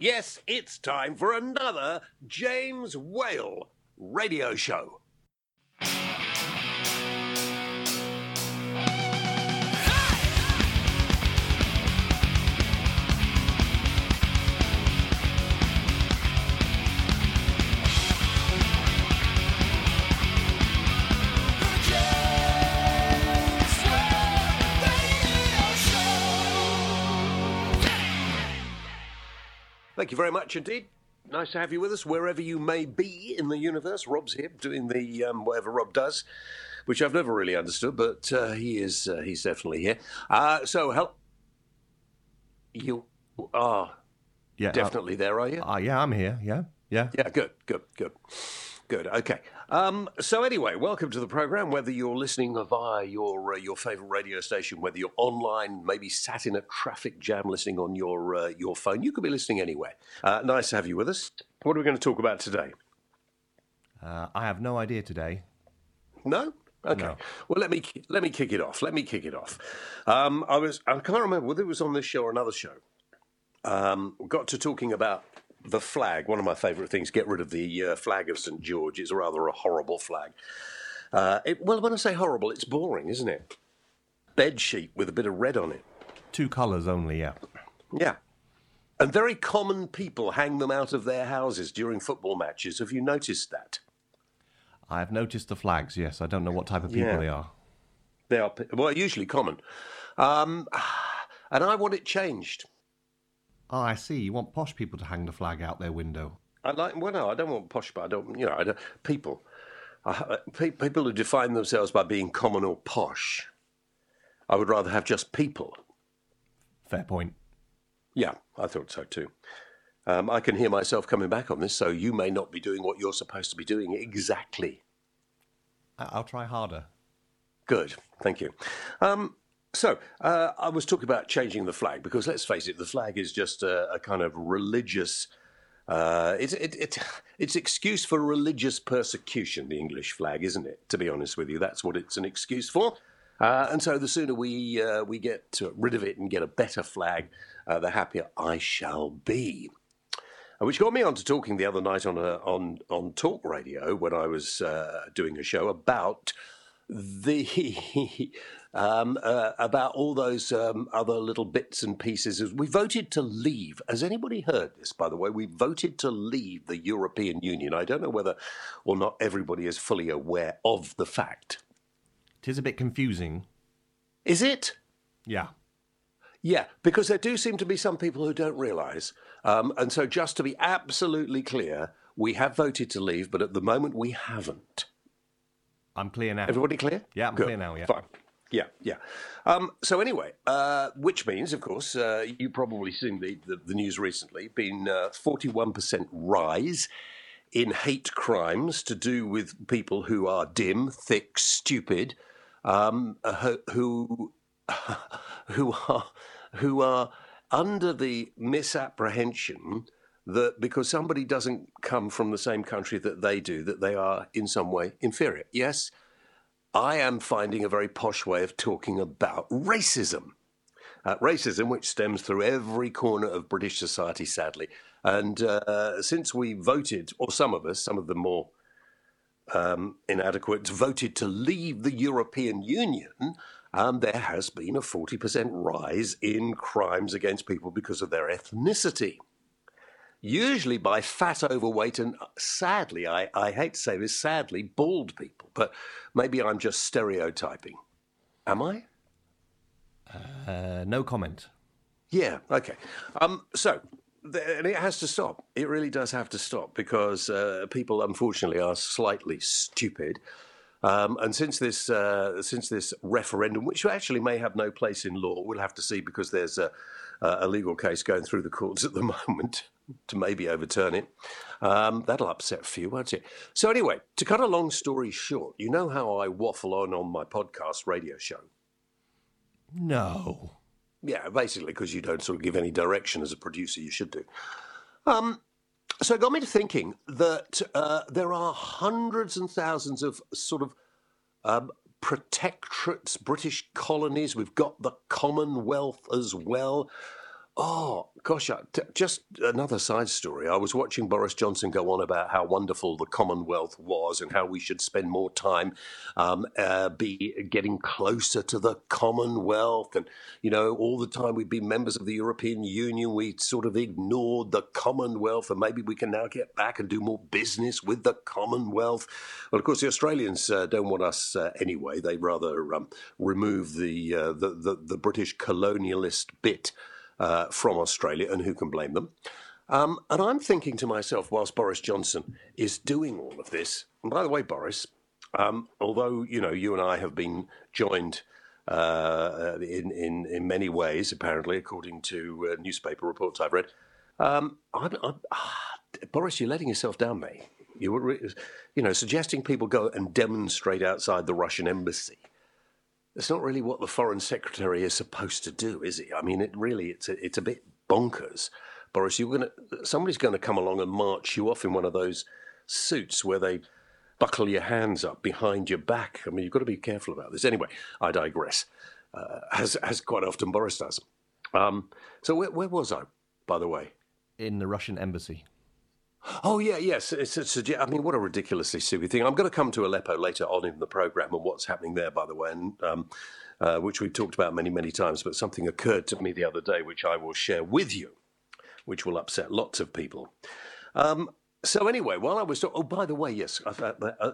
Yes, it's time for another James Whale radio show. Thank you very much indeed. Nice to have you with us wherever you may be in the universe. Rob's here doing the um, whatever Rob does, which I've never really understood, but uh, he is uh, he's definitely here. Uh, so, help you are Yeah, definitely there, are you? Uh, uh, yeah, I'm here. Yeah, yeah. Yeah, good, good, good, good. Okay. Um, so anyway, welcome to the program. Whether you're listening via your uh, your favorite radio station, whether you're online, maybe sat in a traffic jam listening on your uh, your phone, you could be listening anywhere. Uh, nice to have you with us. What are we going to talk about today? Uh, I have no idea today. No. Okay. No. Well, let me let me kick it off. Let me kick it off. Um, I was I can't remember whether it was on this show or another show. Um, got to talking about the flag. One of my favourite things. Get rid of the uh, flag of St George. It's rather a horrible flag. Uh, it, well, when I say horrible, it's boring, isn't it? Bed sheet with a bit of red on it. Two colours only. Yeah. Yeah. And very common people hang them out of their houses during football matches. Have you noticed that? I have noticed the flags. Yes, I don't know what type of people Yeah. they are. They are well, usually common. Um, and I want it changed. Oh, I see. You want posh people to hang the flag out their window. I like. Well, no, I don't want posh, but I don't. You know, I don't, people, uh, pe- people who define themselves by being common or posh. I would rather have just people. Fair point. Yeah, I thought so too. Um, I can hear myself coming back on this, so you may not be doing what you're supposed to be doing exactly. I- I'll try harder. Good, thank you. Um, so uh, I was talking about changing the flag because let's face it, the flag is just a, a kind of religious. Uh, it's it, it, it's excuse for religious persecution. The English flag, isn't it? To be honest with you, that's what it's an excuse for. Uh, and so the sooner we uh, we get rid of it and get a better flag, uh, the happier I shall be. Uh, Which got me on to talking the other night on a, on on talk radio when I was doing a show about the um, uh, about all those um, other little bits and pieces. We voted to leave. Has anybody heard this? By the way, we voted to leave the European Union. I don't know whether or not everybody is fully aware of the fact. It is a bit confusing. Is it? Yeah. Yeah, because there do seem to be some people who don't realise. Um, and so, just to be absolutely clear, we have voted to leave, but at the moment we haven't. I'm clear now. Everybody clear? Yeah, I'm Good. clear now, yeah. Fine. Yeah, yeah. Um, so anyway, uh, which means, of course, uh, you've probably seen the, the, the news recently, been uh, 41% rise in hate crimes to do with people who are dim, thick, stupid, um, who who are who are under the misapprehension that because somebody doesn't come from the same country that they do, that they are in some way inferior. Yes, I am finding a very posh way of talking about racism. Uh, racism, which stems through every corner of British society, sadly. And uh, since we voted, or some of us, some of the more um, inadequate, voted to leave the European Union, um, there has been a 40% rise in crimes against people because of their ethnicity. Usually by fat, overweight, and uh, sadly, I, I hate to say this, sadly, bald people. But maybe I'm just stereotyping. Am I? Uh, no comment. Yeah, okay. Um, so, and it has to stop. It really does have to stop because uh, people, unfortunately, are slightly stupid. Um, and since this uh, since this referendum, which actually may have no place in law, we'll have to see because there's a, a legal case going through the courts at the moment to maybe overturn it. Um, that'll upset a few, won't it? So anyway, to cut a long story short, you know how I waffle on on my podcast radio show. No. Yeah, basically, because you don't sort of give any direction as a producer, you should do. Um, so it got me to thinking that uh, there are hundreds and thousands of sort of um, protectorates, British colonies. We've got the Commonwealth as well. Oh, gosh, uh, t- just another side story. I was watching Boris Johnson go on about how wonderful the Commonwealth was and how we should spend more time um, uh, be getting closer to the Commonwealth. And, you know, all the time we'd been members of the European Union, we sort of ignored the Commonwealth, and maybe we can now get back and do more business with the Commonwealth. Well, of course, the Australians uh, don't want us uh, anyway. They rather um, remove the, uh, the, the, the British colonialist bit uh, from Australia, and who can blame them? Um, and I'm thinking to myself, whilst Boris Johnson is doing all of this, and by the way, Boris, um, although you know you and I have been joined uh, in, in in many ways, apparently, according to uh, newspaper reports I've read, um, I'm, I'm, ah, Boris, you're letting yourself down, mate. You were, you know, suggesting people go and demonstrate outside the Russian embassy. It's not really what the foreign secretary is supposed to do, is it? I mean, it really it's a, it's a bit bonkers. Boris, you're gonna somebody's going to come along and march you off in one of those suits where they buckle your hands up behind your back. I mean, you've got to be careful about this. Anyway, I digress, uh, as as quite often Boris does. Um, so where, where was I, by the way? In the Russian embassy. Oh yeah, yes. It's, it's, it's, I mean, what a ridiculously stupid thing. I'm going to come to Aleppo later on in the program and what's happening there, by the way, and um, uh, which we've talked about many, many times. But something occurred to me the other day, which I will share with you, which will upset lots of people. Um, so anyway, while I was, oh, by the way, yes, uh, uh,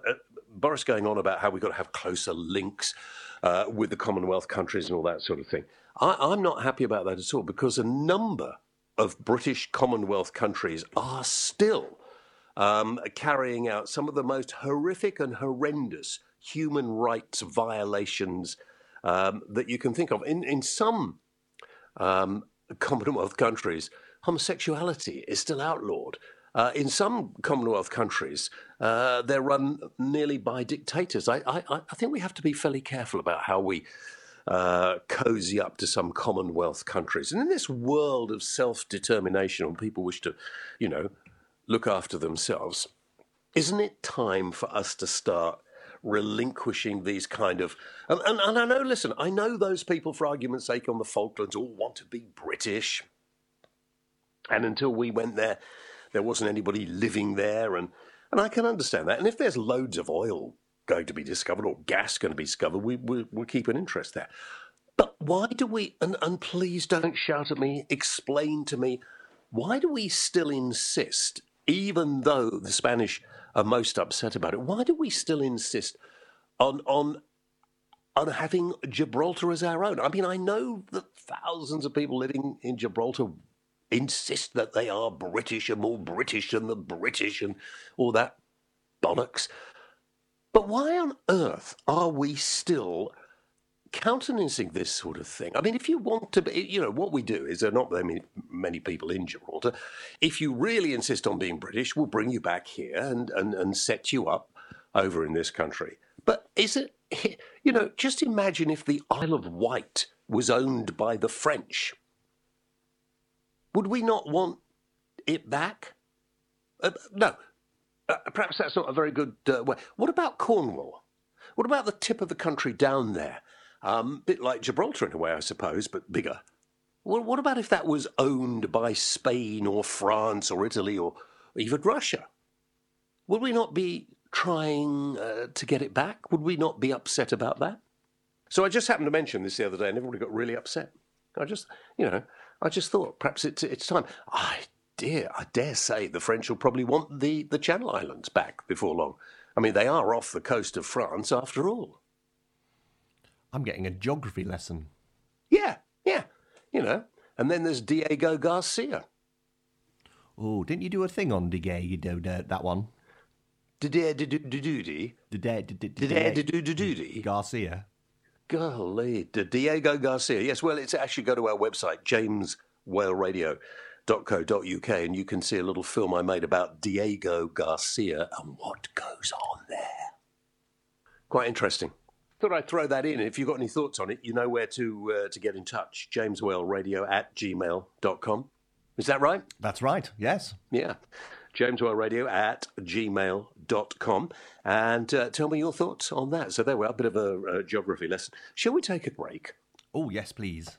Boris going on about how we've got to have closer links uh, with the Commonwealth countries and all that sort of thing. I, I'm not happy about that at all because a number of British Commonwealth countries are still um, carrying out some of the most horrific and horrendous human rights violations um, that you can think of. In, in some um, Commonwealth countries, homosexuality is still outlawed. Uh, in some Commonwealth countries, uh, they're run nearly by dictators. I, I, I think we have to be fairly careful about how we uh, cozy up to some Commonwealth countries. And in this world of self determination, when people wish to, you know, look after themselves, isn't it time for us to start relinquishing these kind of and, and, and, I know listen I know those people for argument's sake on the Falklands all want to be British and until we went there there wasn't anybody living there and and I can understand that and if there's loads of oil going to be discovered or gas going to be discovered, we, we, we'll keep an interest there. But why do we, and, and please don't shout at me, explain to me, why do we still insist, even though the Spanish are most upset about it, why do we still insist on, on, on having Gibraltar as our own? I mean, I know that thousands of people living in Gibraltar insist that they are British and more British than the British and all that bollocks. But why on earth are we still countenancing this sort of thing? I mean, if you want to be, you know, what we do is there are not many, many people in Gibraltar. If you really insist on being British, we'll bring you back here and, and, and set you up over in this country. But is it, you know, just imagine if the Isle of Wight was owned by the French. Would we not want it back? Uh, no, uh, perhaps that's not a very good uh, way. What about Cornwall? What about the tip of the country down there? A um, bit like Gibraltar in a way, I suppose, but bigger. Well, what about if that was owned by Spain or France or Italy or even Russia? Would we not be trying uh, to get it back? Would we not be upset about that? So I just happened to mention this the other day, and everybody got really upset. I just, you know, I just thought perhaps it's it's time. I dear, I dare say the French will probably want the, the Channel Islands back before long. I mean, they are off the coast of France after all. I'm getting a geography lesson. Yeah, yeah, you know. And then there's Diego Garcia. Oh, didn't you do a thing on Diego, that one? Garcia. Golly, Diego Garcia. Yes, well, it's actually go to our website, James Whale Radio .co.uk and you can see a little film I made about Diego Garcia and what goes on there. Quite interesting. Thought I'd throw that in. If you've got any thoughts on it, you know where to uh, to get in touch. JamesWhaleRadio at gmail.com. Is that right? That's right, yes. Yeah. JamesWhaleRadio at gmail.com. And uh, tell me your thoughts on that. So there we are, a bit of a, a geography lesson. Shall we take a break? Oh, yes, please.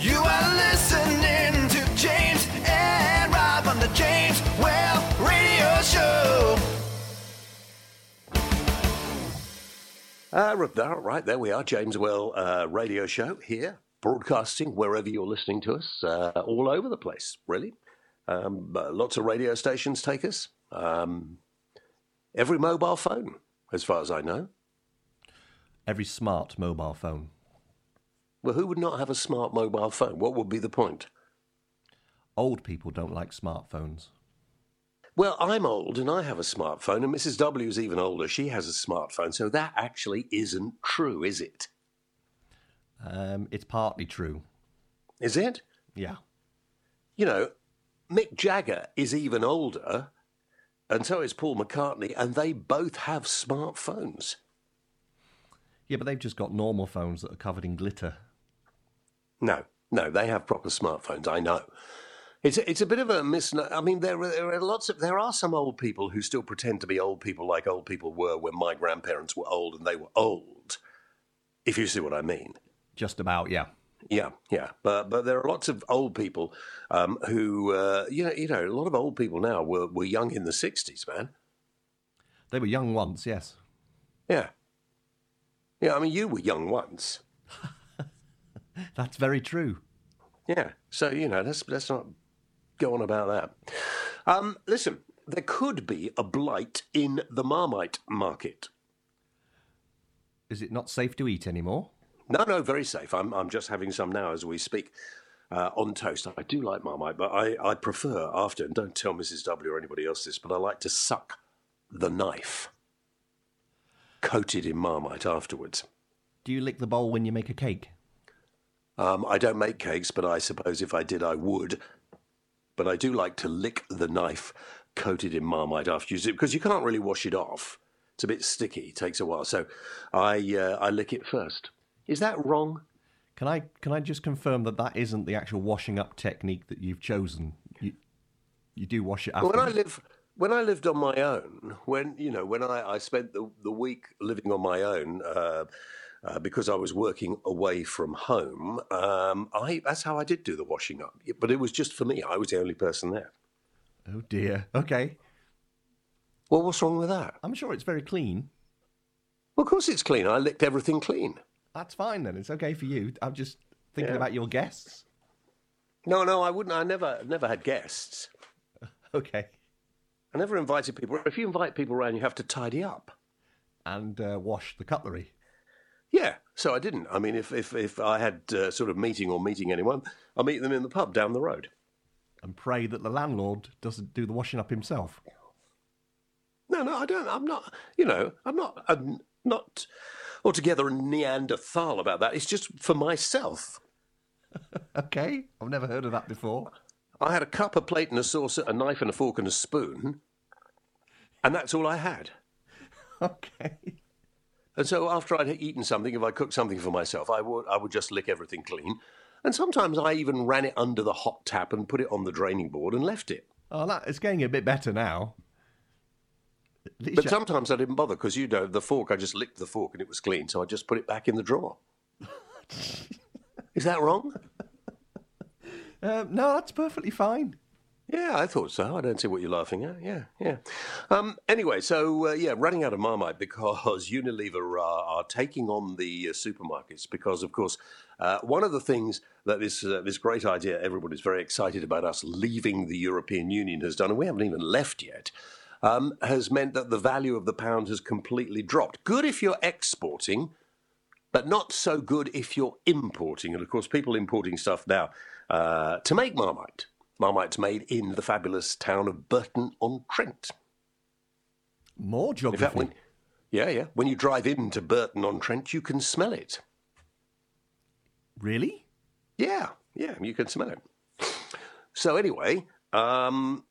You You are listening to James and Rob on the James Whale Radio Show. Uh, right, there we are, James Whale uh, radio show here, broadcasting wherever you're listening to us, uh, all over the place, really. Um, lots of radio stations take us. Um, every mobile phone, as far as I know. Every smart mobile phone. Well, who would not have a smart mobile phone? What would be the point? Old people don't like smartphones. Well, I'm old and I have a smartphone, and Mrs. W is even older. She has a smartphone, so that actually isn't true, is it? Um, it's partly true. Is it? Yeah. You know, Mick Jagger is even older, and so is Paul McCartney, and they both have smartphones. Yeah, but they've just got normal phones that are covered in glitter. No, no, they have proper smartphones. I know. It's a, it's a bit of a misnomer. I mean, there are, there are lots of there are some old people who still pretend to be old people, like old people were when my grandparents were old and they were old. If you see what I mean. Just about, yeah. Yeah, yeah, but but there are lots of old people um, who uh, you know you know a lot of old people now were were young in the sixties, man. They were young once, yes. Yeah, yeah. I mean, you were young once. That's very true. Yeah. So you know, let's let's not go on about that. Um, listen, there could be a blight in the Marmite market. Is it not safe to eat anymore? No, no, very safe. I'm, I'm just having some now as we speak uh, on toast. I do like Marmite, but I, I prefer after, and don't tell Mrs. W or anybody else this, but I like to suck the knife coated in Marmite afterwards. Do you lick the bowl when you make a cake? Um, I don't make cakes, but I suppose if I did, I would but I do like to lick the knife coated in Marmite after you use it because you can't really wash it off. It's a bit sticky. It takes a while, so I uh, I lick it first. Is that wrong? Can I can I just confirm that that isn't the actual washing up technique that you've chosen? You you do wash it after. When I live when I lived on my own, when you know when I, I spent the the week living on my own. Uh, uh, because I was working away from home, um, I that's how I did do the washing up. But it was just for me. I was the only person there. Oh dear. Okay. Well, what's wrong with that? I'm sure it's very clean. Well, of course it's clean. I licked everything clean. That's fine then. It's okay for you. I'm just thinking Yeah. about your guests. No, no, I wouldn't. I never, never had guests. Okay. I never invited people. If you invite people around, you have to tidy up. And uh, wash the cutlery. Yeah, so I didn't. I mean, if if, if I had uh, sort of meeting or meeting anyone, I'll meet them in the pub down the road. And pray that the landlord doesn't do the washing up himself. No, no, I don't. I'm not. You know, I'm not. I'm not altogether a Neanderthal about that. It's just for myself. Okay. I've never heard of that before. I had a cup, a plate, and a saucer, a knife, and a fork, and a spoon, and that's all I had. Okay. And so after I'd eaten something, if I cooked something for myself, I would I would just lick everything clean. And sometimes I even ran it under the hot tap and put it on the draining board and left it. Oh, that it's getting a bit better now. But you- sometimes I didn't bother because you know the fork. I just licked the fork and it was clean, so I just put it back in the drawer. Is that wrong? Um, no, that's perfectly fine. Yeah, I thought so. I don't see what you're laughing at. Yeah, yeah. Um, anyway, so uh, yeah, running out of Marmite because Unilever are, are taking on the uh, supermarkets because, of course, uh, one of the things that this uh, this great idea everybody's very excited about us leaving the European Union has done, and we haven't even left yet, um, has meant that the value of the pound has completely dropped. Good if you're exporting, but not so good if you're importing. And of course, people importing stuff now uh, to make Marmite. Marmite's made in the fabulous town of Burton on Trent. More In geography. fact, when, yeah, yeah. When you drive into Burton on Trent, you can smell it. Really? Yeah, yeah, you can smell it. So anyway, um,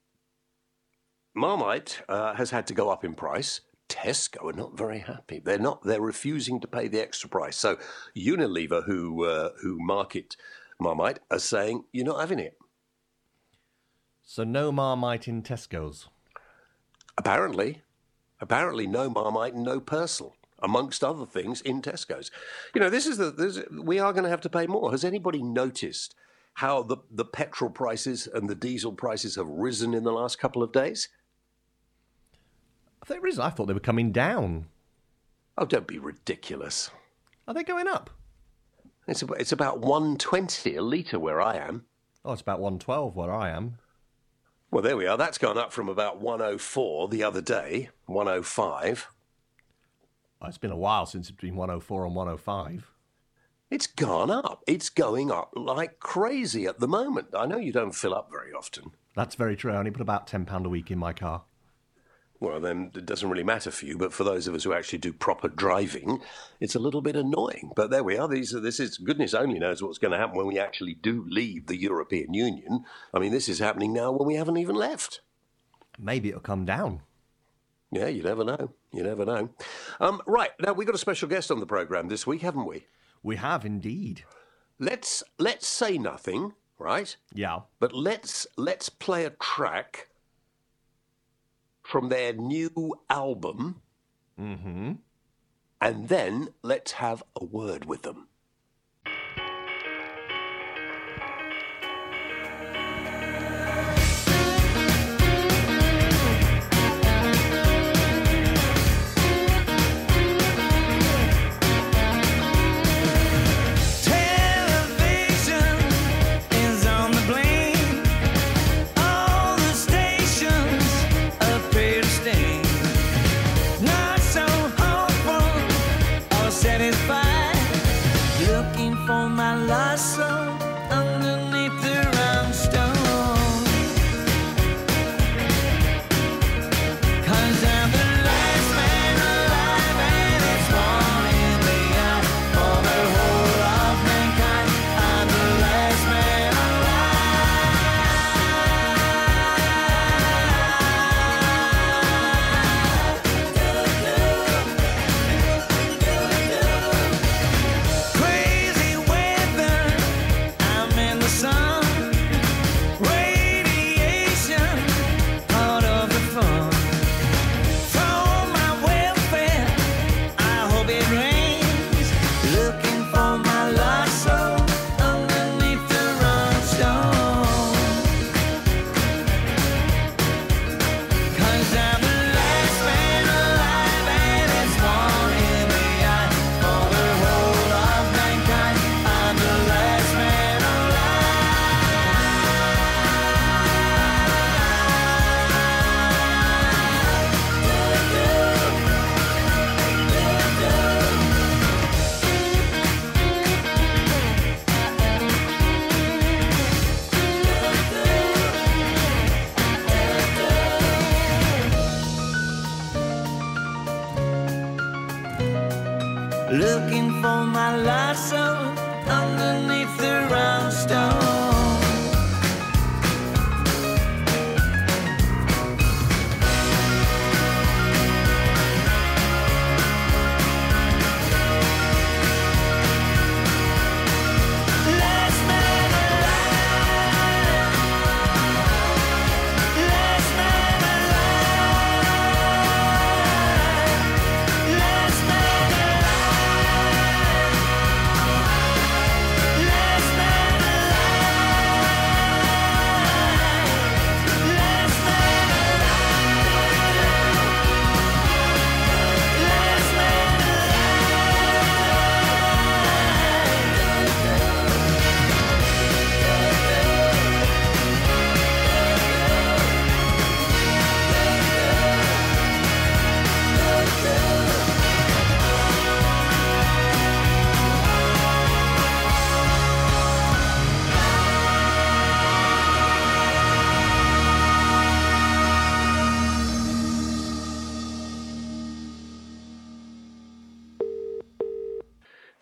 Marmite uh, has had to go up in price. Tesco are not very happy. They're not. They're refusing to pay the extra price. So Unilever, who uh, who market Marmite, are saying you're not having it. So no Marmite in Tesco's. Apparently, apparently, no Marmite and no Persil, amongst other things, in Tesco's. You know, this is the this, we are going to have to pay more. Has anybody noticed how the, the petrol prices and the diesel prices have risen in the last couple of days? Have they risen? I thought they were coming down. Oh, don't be ridiculous. Are they going up? It's about, it's about 120 a litre where I am. Oh, it's about 112 where I am. Well, there we are. That's gone up from about 104 the other day, 105. Oh, It's been a while since it's been 104 and 105. It's gone up. It's going up like crazy at the moment. I know you don't fill up very often. That's very true. I only put about £10 a week in my car. Well, then it doesn't really matter for you, but for those of us who actually do proper driving, it's a little bit annoying. But there we are. These are, this is goodness only knows what's going to happen when we actually do leave the European Union. I mean, this is happening now when we haven't even left. Maybe it'll come down. Yeah, you never know. You never know. Um, right now, we've got a special guest on the program this week, haven't we? We have indeed. Let's let's say nothing, right? Yeah. But let's let's play a track from their new album, Mm-hmm. and then let's have a word with them.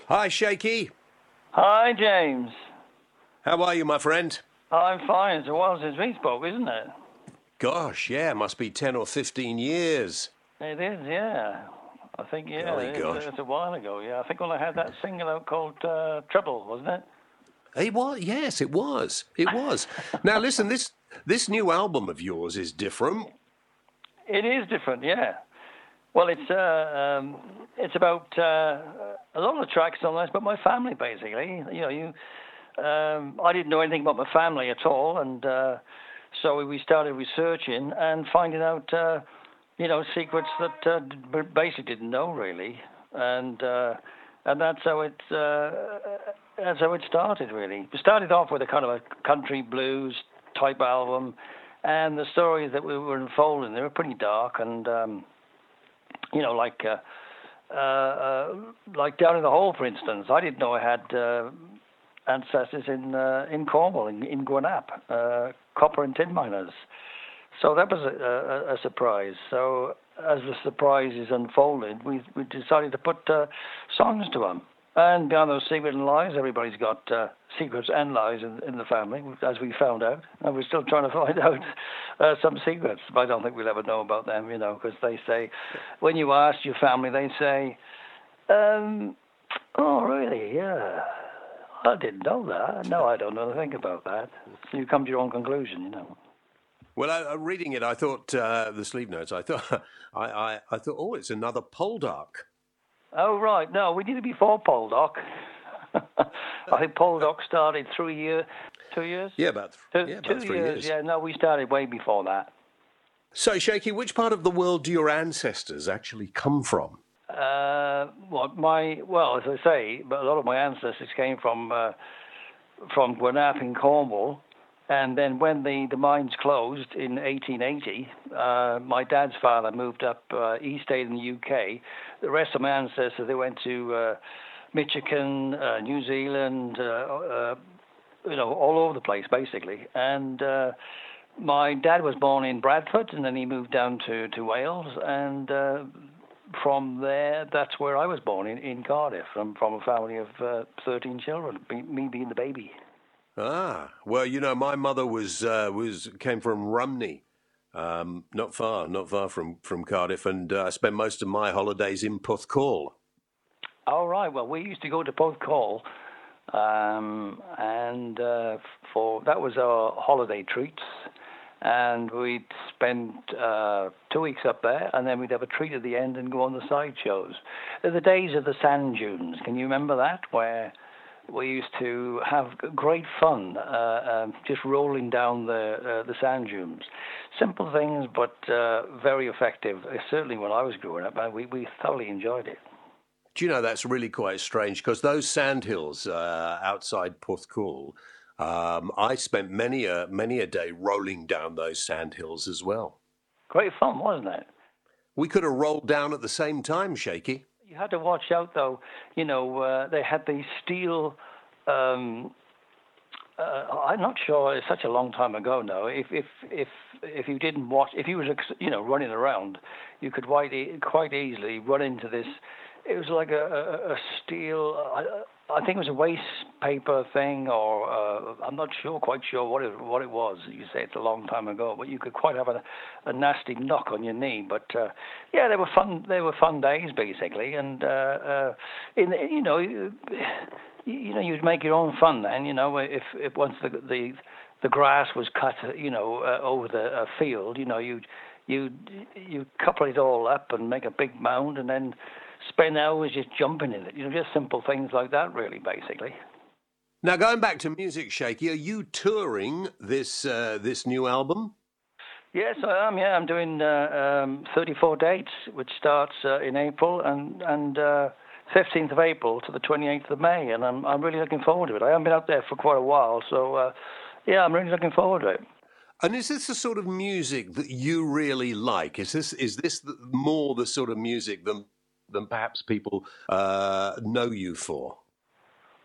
Hi, Shaky. Hi, James. How are you, my friend? I'm fine. It's a while since we spoke, isn't it? Gosh, yeah, must be 10 or 15 years. It is, yeah. I think, yeah, Golly it's, gosh. it's a while ago, yeah. I think when I had that single out called uh, Trouble, wasn't it? It was, yes, it was. It was. now, listen, this this new album of yours is different. It is different, yeah. Well, it's uh, um, it's about uh, a lot of tracks on this, but my family basically. You know, you um, I didn't know anything about my family at all, and uh, so we started researching and finding out, uh, you know, secrets that uh, basically didn't know really, and uh, and that's how it uh, that's how it started really. We started off with a kind of a country blues type album, and the stories that we were unfolding they were pretty dark and. Um, you know, like uh, uh, like down in the hole, for instance. I didn't know I had uh, ancestors in uh, in Cornwall, in, in uh, copper and tin miners. So that was a, a, a surprise. So as the surprises unfolded, we we decided to put uh, songs to them. And behind those secrets and lies, everybody's got uh, secrets and lies in, in the family, as we found out. And we're still trying to find out uh, some secrets. But I don't think we'll ever know about them, you know, because they say, when you ask your family, they say, um, oh, really? Yeah. I didn't know that. No, I don't know anything about that. You come to your own conclusion, you know. Well, I, reading it, I thought uh, the sleeve notes. I thought, I, I, I thought, oh, it's another Poldark. Oh, right. No, we did it before Poldark. I think Poldark started three year, two years. Yeah, about, Two, yeah, about two three years. Yeah, no, we started way before that. So, Shaky, which part of the world do your ancestors actually come from? Uh, what my well, as I say, but a lot of my ancestors came from uh, from Gwennap in Cornwall, and then when the, the mines closed in 1880, uh, my dad's father moved up. Uh, he stayed in the UK. The rest of my ancestors they went to uh, Michigan, uh, New Zealand, uh, uh, you know, all over the place basically. And my dad was born in Bradford, and then he moved down to to Wales, and from there, that's where I was born in, in Cardiff. I'm from a family of uh, 13 children, me being the baby. Ah, well, you know, my mother was uh, was came from Rumney, um, not far, not far from from Cardiff, and uh, I spent most of my holidays in Porthcawl. All right. Well, we used to go to Porthcawl, um, and uh, for that was our holiday treats, and we'd spend uh, two weeks up there, and then we'd have a treat at the end and go on the side shows. The days of the sand dunes. Can you remember that? Where we used to have great fun uh, um, just rolling down the uh, the sand dunes. Simple things, but uh, very effective. Uh, Certainly, when I was growing up, we we thoroughly enjoyed it. Do you know that's really quite strange because those sandhills uh, outside Porthcawl, um, I spent many a many a day rolling down those sandhills as well. Great fun, wasn't it? We could have rolled down at the same time, Shaky. You had to watch out, though. You know, uh, they had these steel. Um, uh, I'm not sure. It's such a long time ago now. If if if if you didn't watch, if you was you know running around, you could quite e- quite easily run into this. It was like a, a, a steel. I, think it was a waste paper thing, or uh, I'm not sure, quite sure what it what it was. You say it's a long time ago, but you could quite have a, a nasty knock on your knee. But uh, yeah, they were fun. They were fun days basically, and uh, uh, in you know, you, you know, you'd make your own fun then. You know, if if once the the the grass was cut, you know, uh, over the uh, field, you know, you you you couple it all up and make a big mound, and then spend hours just jumping in it. You know, just simple things like that, really, basically. Now, going back to music, Shaky, are you touring this uh, this new album? Yes, I am. Yeah, I'm doing uh, um, 34 dates, which starts uh, in April and and uh, 15th of April to the 28th of May, and I'm I'm really looking forward to it. I haven't been out there for quite a while, so uh, yeah, I'm really looking forward to it. And is this the sort of music that you really like? Is this is this the, more the sort of music than than perhaps people uh, know you for?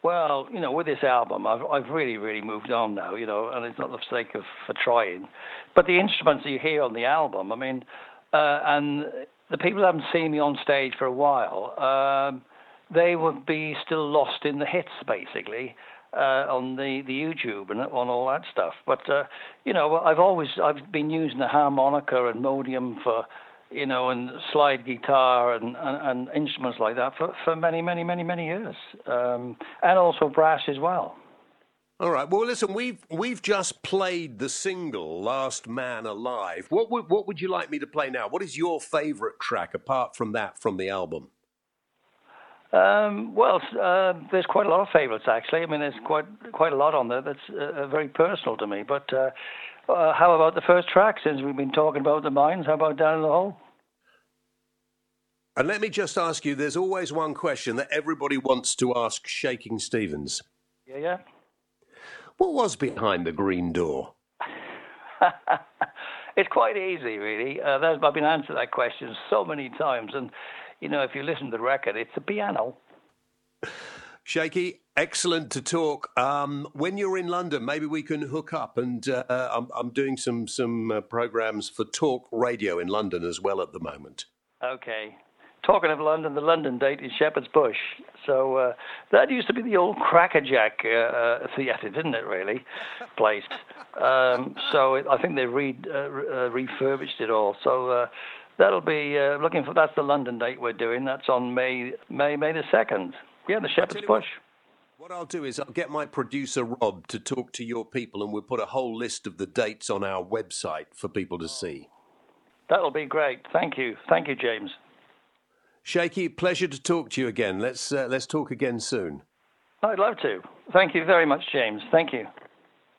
Well, you know, with this album, I've I've really really moved on now, you know, and it's not the sake of for trying, but the instruments that you hear on the album, I mean, uh, and the people that haven't seen me on stage for a while, um, they would be still lost in the hits basically uh, on the the YouTube and on all that stuff. But uh, you know, I've always I've been using the harmonica and modium for you know, and slide guitar and, and, and instruments like that for, for many, many, many, many years, um, and also brass as well. All right. Well, listen, we've we've just played the single "Last Man Alive." What would what would you like me to play now? What is your favourite track apart from that from the album? Um, well, uh, there's quite a lot of favourites actually. I mean, there's quite quite a lot on there that's uh, very personal to me. But uh, uh, how about the first track? Since we've been talking about the mines, how about Down in the Hole? And let me just ask you: There's always one question that everybody wants to ask Shakin' Stevens. Yeah, yeah. What was behind the green door? it's quite easy, really. Uh, I've been answered that question so many times, and you know, if you listen to the record, it's a piano. Shaky, excellent to talk. Um, when you're in London, maybe we can hook up. And uh, I'm, I'm doing some some uh, programs for Talk Radio in London as well at the moment. Okay. Talking of London, the London date is Shepherd's Bush. So uh, that used to be the old Crackerjack uh, uh, theatre, didn't it? Really, place. Um, so it, I think they re, uh, uh, refurbished it all. So uh, that'll be uh, looking for. That's the London date we're doing. That's on May May May the second. Yeah, the Shepherd's Bush. What I'll do is I'll get my producer Rob to talk to your people, and we'll put a whole list of the dates on our website for people to see. That'll be great. Thank you. Thank you, James. Shaky, pleasure to talk to you again. Let's uh, let's talk again soon. I'd love to. Thank you very much, James. Thank you.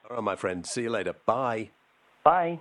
All right, my friend. See you later. Bye. Bye.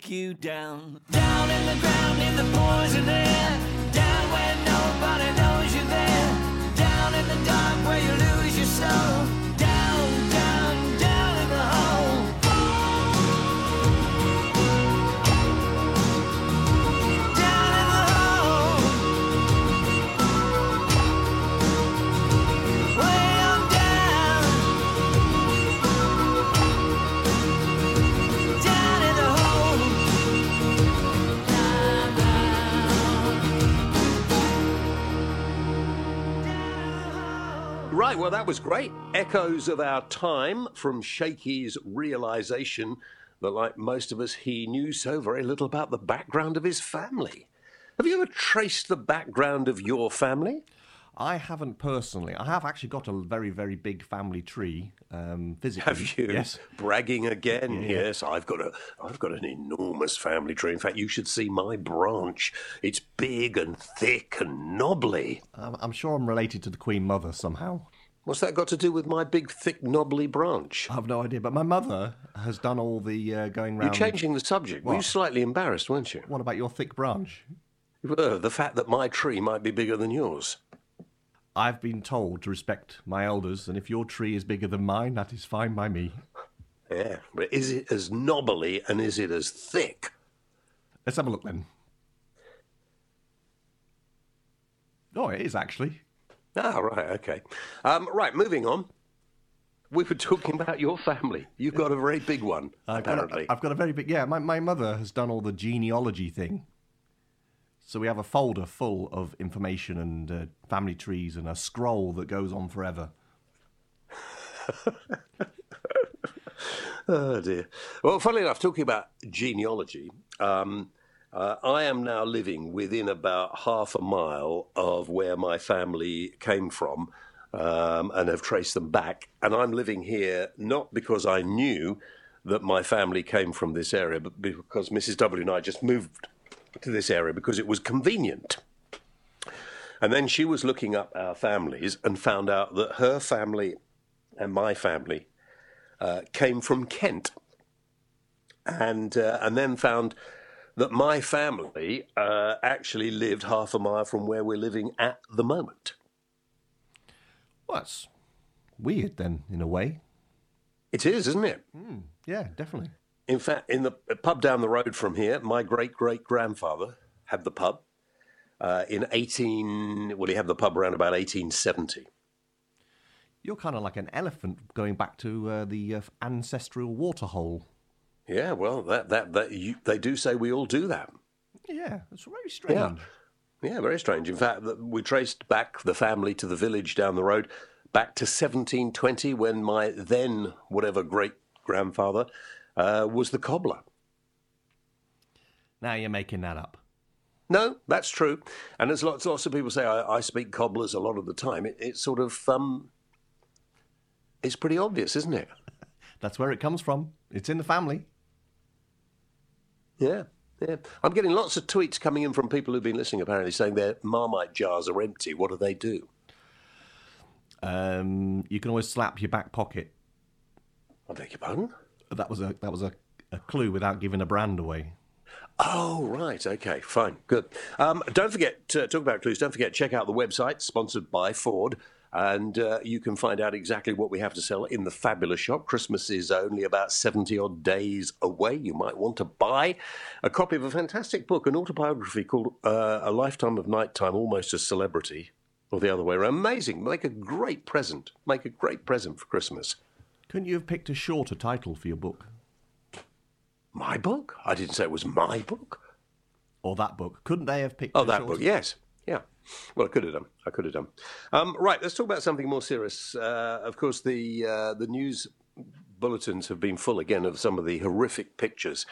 Take you down. Down in the ground, in the poison air, down where nobody knows you're there. Down in the dark where you lose your soul. Well, that was great. Echoes of our time from Shaky's realization that, like most of us, he knew so very little about the background of his family. Have you ever traced the background of your family? I haven't personally. I have actually got a very, very big family tree. Um, physically, Have you? Yes. Bragging again? Yes, I've got a, I've got an enormous family tree. In fact, you should see my branch. It's big and thick and knobbly. I'm, I'm sure I'm related to the Queen Mother somehow. What's that got to do with my big, thick, knobbly branch? I have no idea, but my mother has done all the uh, going round. You're changing the subject. Were you What? slightly embarrassed, weren't you? What about your thick branch? Uh, the fact that my tree might be bigger than yours. I've been told to respect my elders, and if your tree is bigger than mine, that is fine by me. Yeah, but is it as knobbly and is it as thick? Let's have a look then. Oh, it is actually. Ah, right, okay. Um, right, moving on. We were talking about your family. You've got a very big one, I've got, apparently. a, I've got a very big. Yeah, my, my mother has done all the genealogy thing. So we have a folder full of information and uh, family trees and a scroll that goes on forever. Oh dear. Well, funnily enough, talking about genealogy, um, uh, I am now living within about half a mile of where my family came from um, and have traced them back. And I'm living here not because I knew that my family came from this area, but because Mrs. W and I just moved to this area because it was convenient. And then she was looking up our families and found out that her family and my family uh, came from Kent, and uh, and then found that my family uh, actually lived half a mile from where we're living at the moment. Well, that's weird then, in a way. It is, isn't it? Yeah, definitely. In fact, in the pub down the road from here, my great great grandfather had the pub uh, in eighteen. Well, he had the pub around about eighteen seventy. You're kind of like an elephant going back to uh, the uh, ancestral waterhole. Yeah, well, that that that you, they do say we all do that. Yeah, it's very strange. Yeah, very strange. In fact, we traced back the family to the village down the road, back to 1720, when my then whatever great grandfather uh, was the cobbler. Now you're making that up. No, that's true. And there's lots, lots of people say I, I speak cobblers a lot of the time. It, it's sort of, um, it's pretty obvious, isn't it? That's where it comes from. It's in the family. Yeah, yeah. I'm getting lots of tweets coming in from people who've been listening, apparently saying their marmite jars are empty. What do they do? Um, you can always slap your back pocket. I beg your pardon? That was a that was a, a clue without giving a brand away. Oh, right. Okay, fine. Good. Um, don't forget, to talk about clues, don't forget, check out the website, sponsored by Ford, and uh, you can find out exactly what we have to sell in the fabulous shop. Christmas is only about 70 odd days away. You might want to buy a copy of a fantastic book, an autobiography called uh, A Lifetime of Nighttime, Almost a Celebrity, or the other way around. Amazing. Make a great present. Make a great present for Christmas. Couldn't you have picked a shorter title for your book My book? I didn't say it was my book. or that book? Couldn't they have picked? Oh, a that shorter... book, yes. Well, I could have done. I could have done. Um, right, let's talk about something more serious. Uh, of course, the uh, the news bulletins have been full again of some of the horrific pictures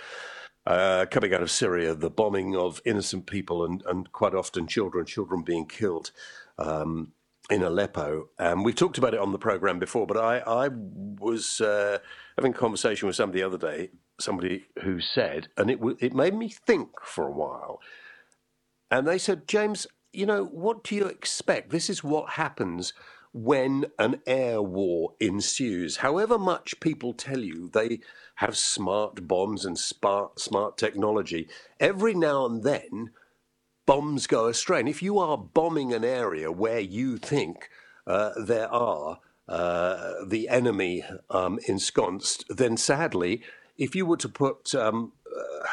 uh, coming out of Syria, the bombing of innocent people and, and quite often children, children being killed um, in Aleppo. And we've talked about it on the program before, but I, I was uh, having a conversation with somebody the other day, somebody who said, and it, w- it made me think for a while. And they said, James, you know, what do you expect? This is what happens when an air war ensues. However much people tell you they have smart bombs and smart, smart technology, every now and then bombs go astray. And if you are bombing an area where you think uh, there are uh, the enemy um, ensconced, then sadly, if you were to put um, uh,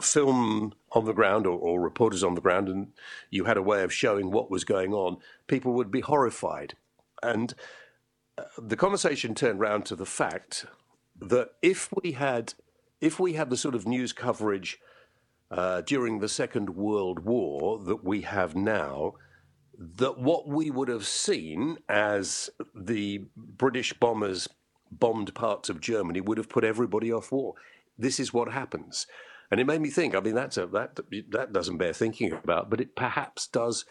film on the ground or, or reporters on the ground and you had a way of showing what was going on, people would be horrified. And uh, the conversation turned round to the fact that if we had, if we had the sort of news coverage uh, during the Second World War that we have now, that what we would have seen as the British bombers bombed parts of Germany would have put everybody off war. This is what happens. And it made me think. I mean, that's a, that that doesn't bear thinking about, but it perhaps does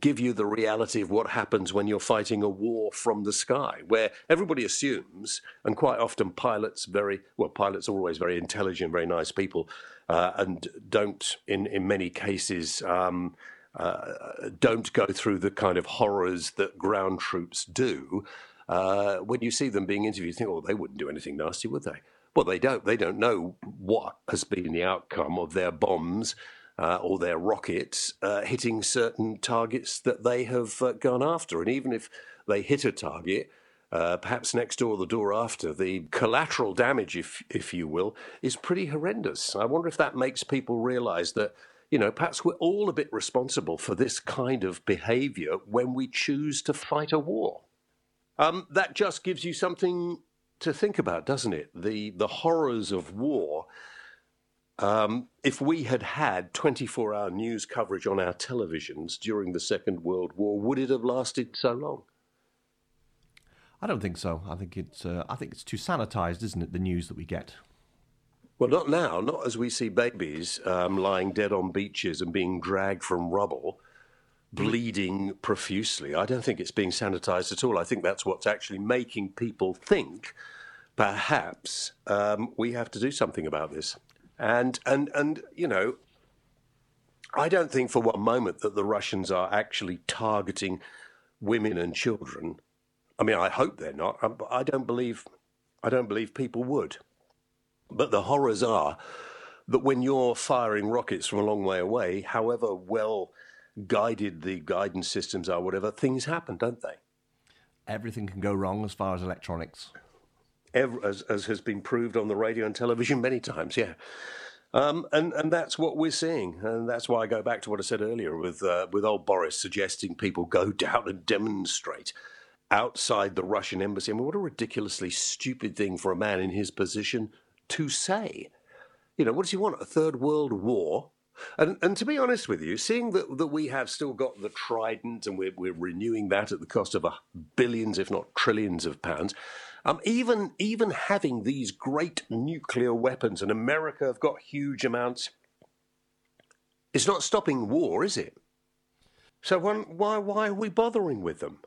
give you the reality of what happens when you're fighting a war from the sky, where everybody assumes, and quite often pilots very well, pilots are always very intelligent, very nice people, uh, and don't in in many cases. Um, uh, don't go through the kind of horrors that ground troops do. Uh, when you see them being interviewed, you think, oh, they wouldn't do anything nasty, would they? Well, they don't. They don't know what has been the outcome of their bombs uh, or their rockets uh, hitting certain targets that they have uh, gone after. And even if they hit a target, uh, perhaps next door or the door after, the collateral damage, if if you will, is pretty horrendous. I wonder if that makes people realise that you know, perhaps we're all a bit responsible for this kind of behavior when we choose to fight a war. Um, that just gives you something to think about, doesn't it? The, the horrors of war. Um, if we had had 24 hour news coverage on our televisions during the Second World War, would it have lasted so long? I don't think so. I think it's uh, I think it's too sanitized, isn't it? The news that we get. Well, not now, not as we see babies um, lying dead on beaches and being dragged from rubble, bleeding profusely. I don't think it's being sanitized at all. I think that's what's actually making people think perhaps um, we have to do something about this. And, and, and, you know, I don't think for one moment that the Russians are actually targeting women and children. I mean, I hope they're not. I don't believe, I don't believe people would. But the horrors are that when you're firing rockets from a long way away, however well guided the guidance systems are, whatever, things happen, don't they? Everything can go wrong as far as electronics. Every, as, as has been proved on the radio and television many times, yeah. Um, and and that's what we're seeing, and that's why I go back to what I said earlier with uh, with old Boris suggesting people go down and demonstrate outside the Russian embassy. I mean, what a ridiculously stupid thing for a man in his position to say. You know, what does he want? A third world war? And, and to be honest with you, seeing that, that we have still got the Trident and we're, we're renewing that at the cost of a billions, if not trillions of pounds, um, even, even having these great nuclear weapons, and America have got huge amounts, it's not stopping war, is it? So why, why are we bothering with them?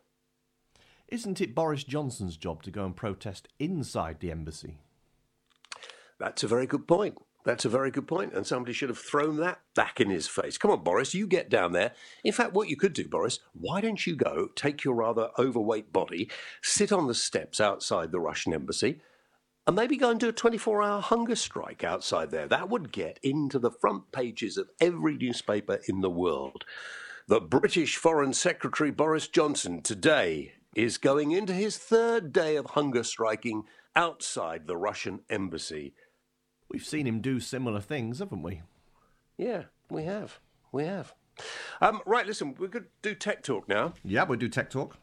Isn't it Boris Johnson's job to go and protest inside the embassy? That's a very good point. That's a very good point, and somebody should have thrown that back in his face. Come on, Boris, you get down there. In fact, what you could do, Boris, why don't you go, take your rather overweight body, sit on the steps outside the Russian embassy, and maybe go and do a 24 hour hunger strike outside there? That would get into the front pages of every newspaper in the world. The British Foreign Secretary Boris Johnson today is going into his third day of hunger striking outside the Russian embassy. We've seen him do similar things, haven't we? Yeah, we have. We have. Um, right, listen, we're going to do tech talk now. Yeah, we'll do tech talk.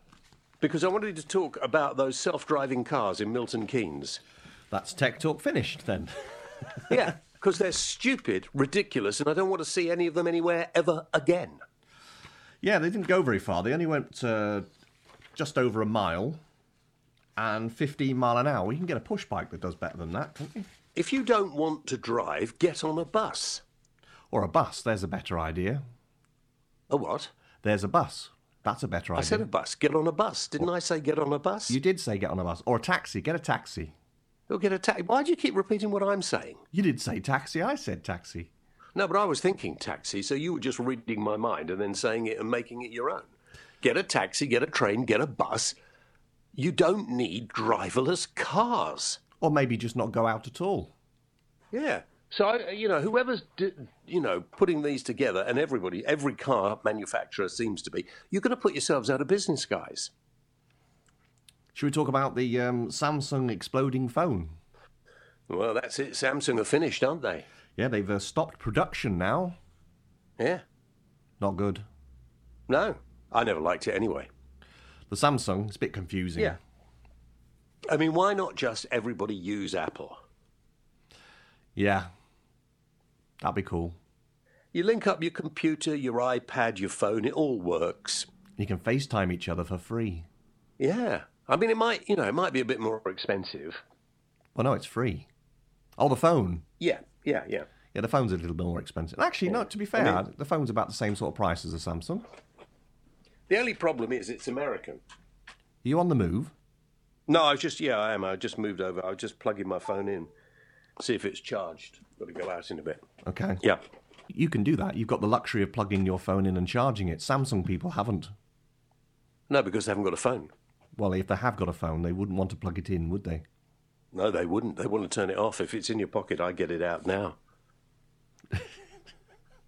Because I wanted to talk about those self driving cars in Milton Keynes. That's tech talk finished then. yeah, because they're stupid, ridiculous, and I don't want to see any of them anywhere ever again. Yeah, they didn't go very far. They only went uh, just over a mile and 15 mile an hour. You can get a push bike that does better than that, can't you? If you don't want to drive, get on a bus. Or a bus, there's a better idea. A what? There's a bus. That's a better idea. I said a bus. Get on a bus. Didn't I say get on a bus? You did say get on a bus. Or a taxi. Get a taxi. Or get a taxi. Why do you keep repeating what I'm saying? You did say taxi. I said taxi. No, but I was thinking taxi, so you were just reading my mind and then saying it and making it your own. Get a taxi, get a train, get a bus. You don't need driverless cars. Or maybe just not go out at all. Yeah. So, I, you know, whoever's, you know, putting these together, and everybody, every car manufacturer seems to be, you're going to put yourselves out of business, guys. Should we talk about the um, Samsung exploding phone? Well, that's it. Samsung are finished, aren't they? Yeah, they've uh, stopped production now. Yeah. Not good. No, I never liked it anyway. The Samsung, it's a bit confusing. Yeah. I mean, why not just everybody use Apple? Yeah. That'd be cool. You link up your computer, your iPad, your phone, it all works. You can FaceTime each other for free. Yeah. I mean, it might, you know, it might be a bit more expensive. Well, no, it's free. Oh, the phone. Yeah, yeah, yeah. Yeah, the phone's a little bit more expensive. Actually, no, to be fair, I mean, the phone's about the same sort of price as a Samsung. The only problem is it's American. Are you on the move? No, I was just yeah, I am. I just moved over. I was just plugging my phone in, see if it's charged. Got to go out in a bit. Okay. Yeah. You can do that. You've got the luxury of plugging your phone in and charging it. Samsung people haven't. No, because they haven't got a phone. Well, if they have got a phone, they wouldn't want to plug it in, would they? No, they wouldn't. They want to turn it off. If it's in your pocket, I get it out now.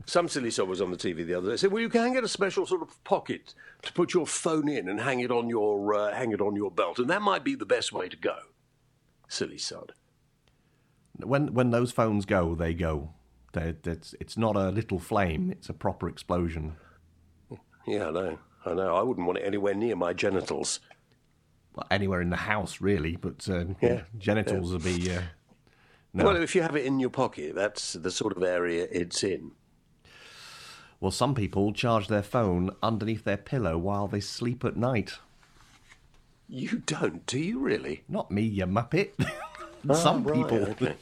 Some silly sod was on the TV the other day. Said, "Well, you can get a special sort of pocket to put your phone in and hang it on your uh, hang it on your belt, and that might be the best way to go." Silly sod. When when those phones go, they go. They're, it's it's not a little flame; it's a proper explosion. Yeah, I know. I know. I wouldn't want it anywhere near my genitals. Well, anywhere in the house, really, but uh, Yeah. genitals would be. Uh, no. Well, if you have it in your pocket, that's the sort of area it's in. Well, some people charge their phone underneath their pillow while they sleep at night. You don't, do you really? Not me, you muppet. some Ah, right, people. okay.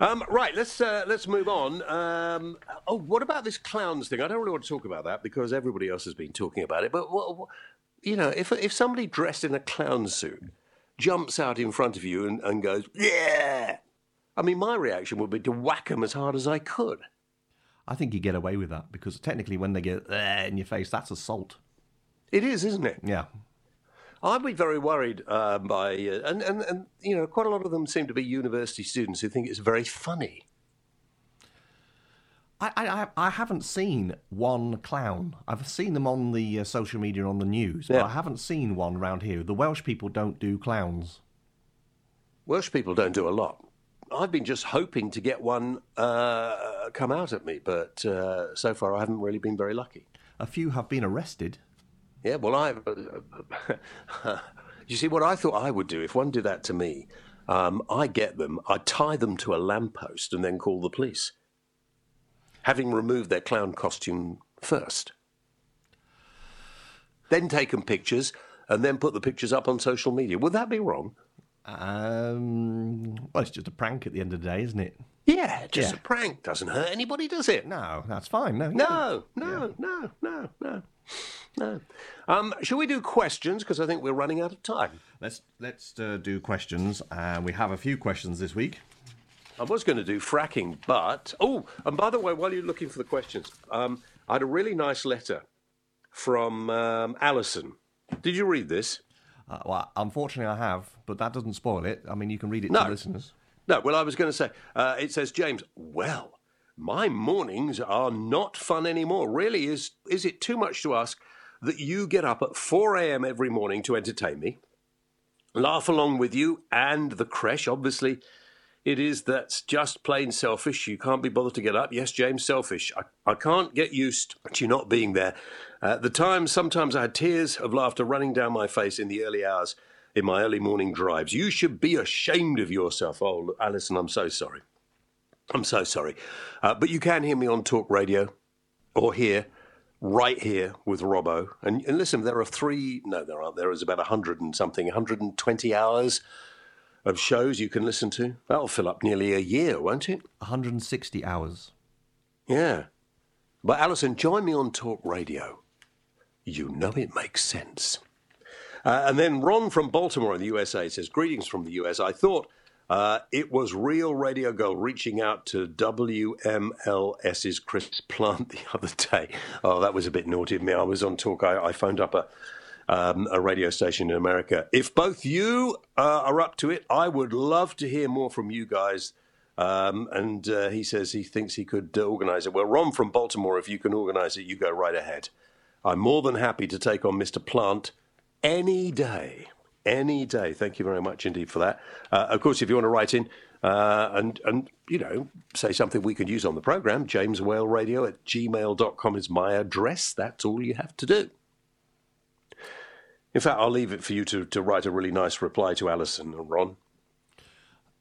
Um, right, let's uh, let's move on. Um, oh, what about this clowns thing? I don't really want to talk about that because everybody else has been talking about it. But what, what, you know, if if somebody dressed in a clown suit jumps out in front of you and, and goes, "Yeah," I mean, my reaction would be to whack them as hard as I could. I think you get away with that because technically, when they get in your face, that's assault. It is, isn't it? Yeah. I'd be very worried uh, by, uh, and, and, and, you know, quite a lot of them seem to be university students who think it's very funny. I, I, I- I haven't seen one clown. I've seen them on the uh, social media and on the news, but Yeah. I haven't seen one around here. The Welsh people don't do clowns. Welsh people don't do a lot. I've been just hoping to get one uh, come out at me, but uh, so far I haven't really been very lucky. A few have been arrested. Yeah, well, I. you see, what I thought I would do if one did that to me, um, I get them, I tie them to a lamppost, and then call the police, having removed their clown costume first. Then take them pictures, and then put the pictures up on social media. Would that be wrong? Um, well, it's just a prank at the end of the day, isn't it? Yeah, just Yeah. a prank doesn't hurt anybody, does it? No, that's fine. No, No, no, no, no, no, no. Um, shall we do questions? Because I think we're running out of time. Let's let's uh, do questions, and we have a few questions this week. I was going to do fracking, but oh, and by the way, while you're looking for the questions, um, I had a really nice letter from um, Alison. Did you read this? Uh, well, unfortunately, I have, but that doesn't spoil it. I mean, you can read it No. to listeners. No. Well, I was going to say uh, it says James. Well, my mornings are not fun anymore. Really, is is it too much to ask that you get up at 4 a.m. every morning to entertain me, laugh along with you and the creche? Obviously, it is that's just plain selfish. You can't be bothered to get up. Yes, James, selfish. I, I can't get used to you not being there. At the time, sometimes I had tears of laughter running down my face in the early hours in my early morning drives. You should be ashamed of yourself. Oh, Alison, I'm so sorry. I'm so sorry. Uh, but you can hear me on Talk Radio or here, right here with Robbo. And, and listen, there are three, no, there aren't. There is about 100 and something, 120 hours of shows you can listen to. That'll fill up nearly a year, won't it? 160 hours. Yeah. But Alison, join me on Talk Radio. You know it makes sense. Uh, and then Ron from Baltimore in the USA says, Greetings from the US. I thought uh, it was Real Radio Girl reaching out to WMLS's Chris Plant the other day. Oh, that was a bit naughty of me. I was on talk. I, I phoned up a, um, a radio station in America. If both you uh, are up to it, I would love to hear more from you guys. Um, and uh, he says he thinks he could uh, organize it. Well, Ron from Baltimore, if you can organize it, you go right ahead. I'm more than happy to take on Mr. Plant any day. Any day. Thank you very much indeed for that. Uh, of course, if you want to write in uh, and, and, you know, say something we could use on the program, jameswhaleradio at gmail.com is my address. That's all you have to do. In fact, I'll leave it for you to, to write a really nice reply to Alison and Ron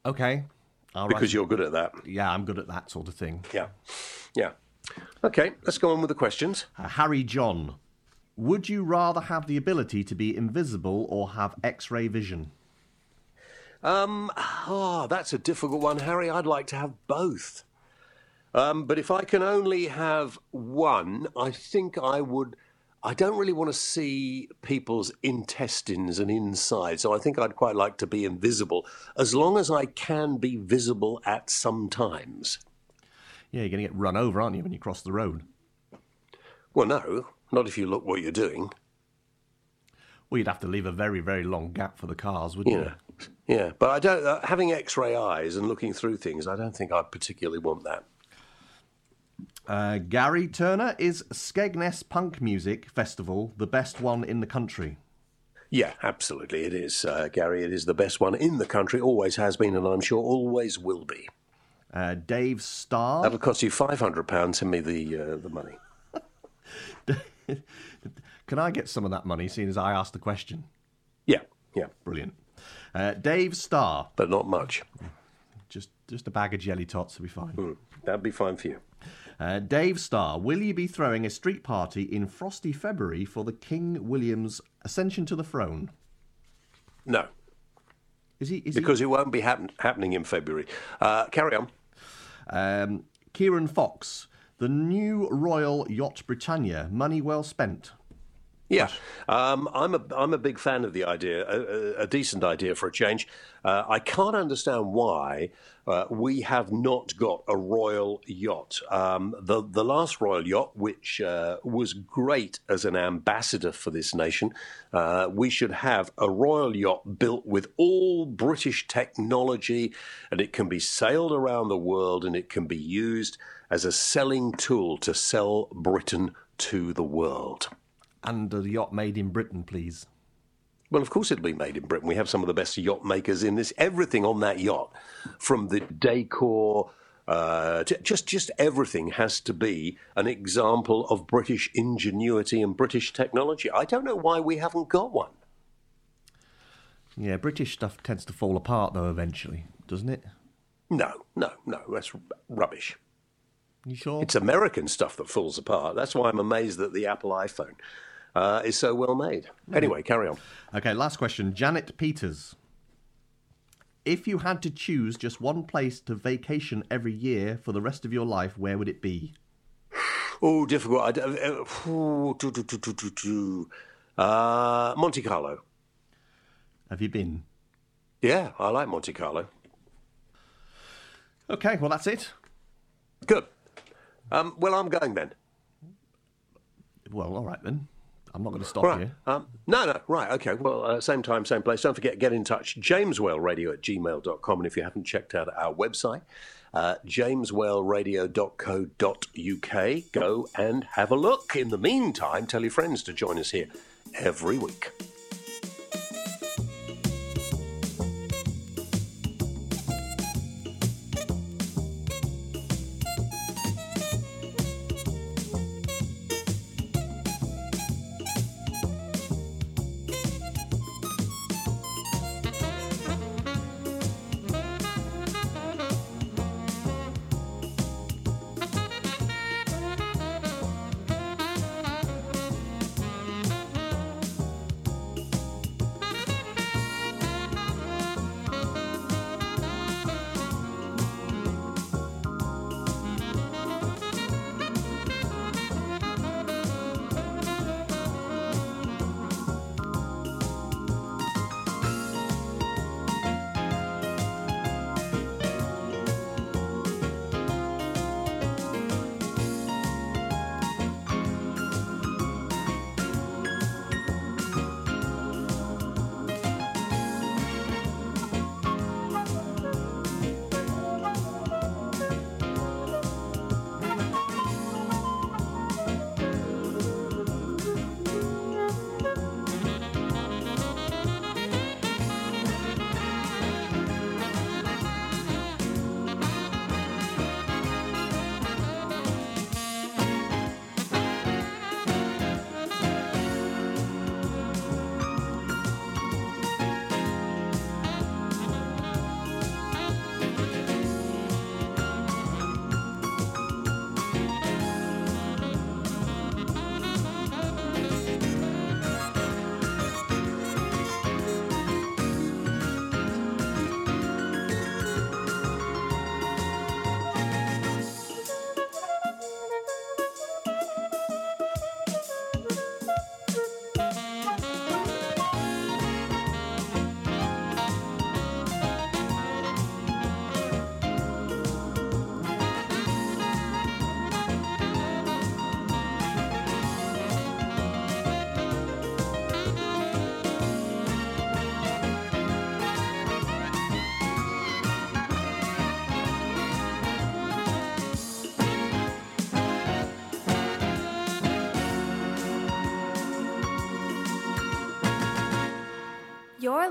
Okay. All because you're good at that. Yeah, I'm good at that sort of thing. Yeah. Yeah. Okay, let's go on with the questions. Uh, Harry John, would you rather have the ability to be invisible or have X-ray vision? Um, oh, that's a difficult one, Harry. I'd like to have both. Um, but if I can only have one, I think I would. I don't really want to see people's intestines and inside. So I think I'd quite like to be invisible as long as I can be visible at some times. Yeah, you're going to get run over, aren't you, when you cross the road? Well, no, not if you look what you're doing. Well, you'd have to leave a very, very long gap for the cars, wouldn't you? Yeah, yeah. But I don't. Uh, having X-ray eyes and looking through things, I don't think I particularly want that. Uh, Gary Turner is Skegness Punk Music Festival the best one in the country? Yeah, absolutely, it is, uh, Gary. It is the best one in the country. Always has been, and I'm sure always will be. Uh, Dave Starr. That'll cost you five hundred pounds. Send me the uh, the money. Can I get some of that money, seeing as I asked the question? Yeah, yeah, Brilliant. Uh, Dave Starr. but not much. Just, just a bag of jelly tots will be fine. Mm, that'd be fine for you. Uh, Dave Starr, will you be throwing a street party in frosty February for the King William's ascension to the throne? No, Is he? Is because it won't be happen- happening in February. Uh, carry on. Um, Kieran Fox, the new Royal Yacht Britannia, money well spent. Yeah, um, I'm a I'm a big fan of the idea, a, a, decent idea for a change. Uh, I can't understand why uh, we have not got a royal yacht. Um, the the last royal yacht, which uh, was great as an ambassador for this nation, uh, we should have a royal yacht built with all British technology, and it can be sailed around the world, and it can be used as a selling tool to sell Britain to the world. And a yacht made in Britain, please. Well, of course it'll be made in Britain. We have some of the best yacht makers in this. Everything on that yacht, from the decor, uh, just just everything has to be an example of British ingenuity and British technology. I don't know why we haven't got one. Yeah, British stuff tends to fall apart though eventually, doesn't it? No, no, no. That's r- rubbish. You sure? It's American stuff that falls apart. That's why I'm amazed that the Apple iPhone uh, is so well made. Anyway, carry on. Okay, last question. Janet Peters. If you had to choose just one place to vacation every year for the rest of your life, where would it be? Oh, difficult. Uh. Uh, Monte Carlo. Have you been? Yeah, I like Monte Carlo. Okay, well, that's it. Good. Um, well, I'm going then. Well, all right then. I'm not going to stop Right. you. Um, no, no, right. Okay. Well, uh, same time, same place. Don't forget, get in touch. JamesWhaleRadio at gmail.com. And if you haven't checked out our website, uh, jameswhaleradio.co.uk, go and have a look. In the meantime, tell your friends to join us here every week.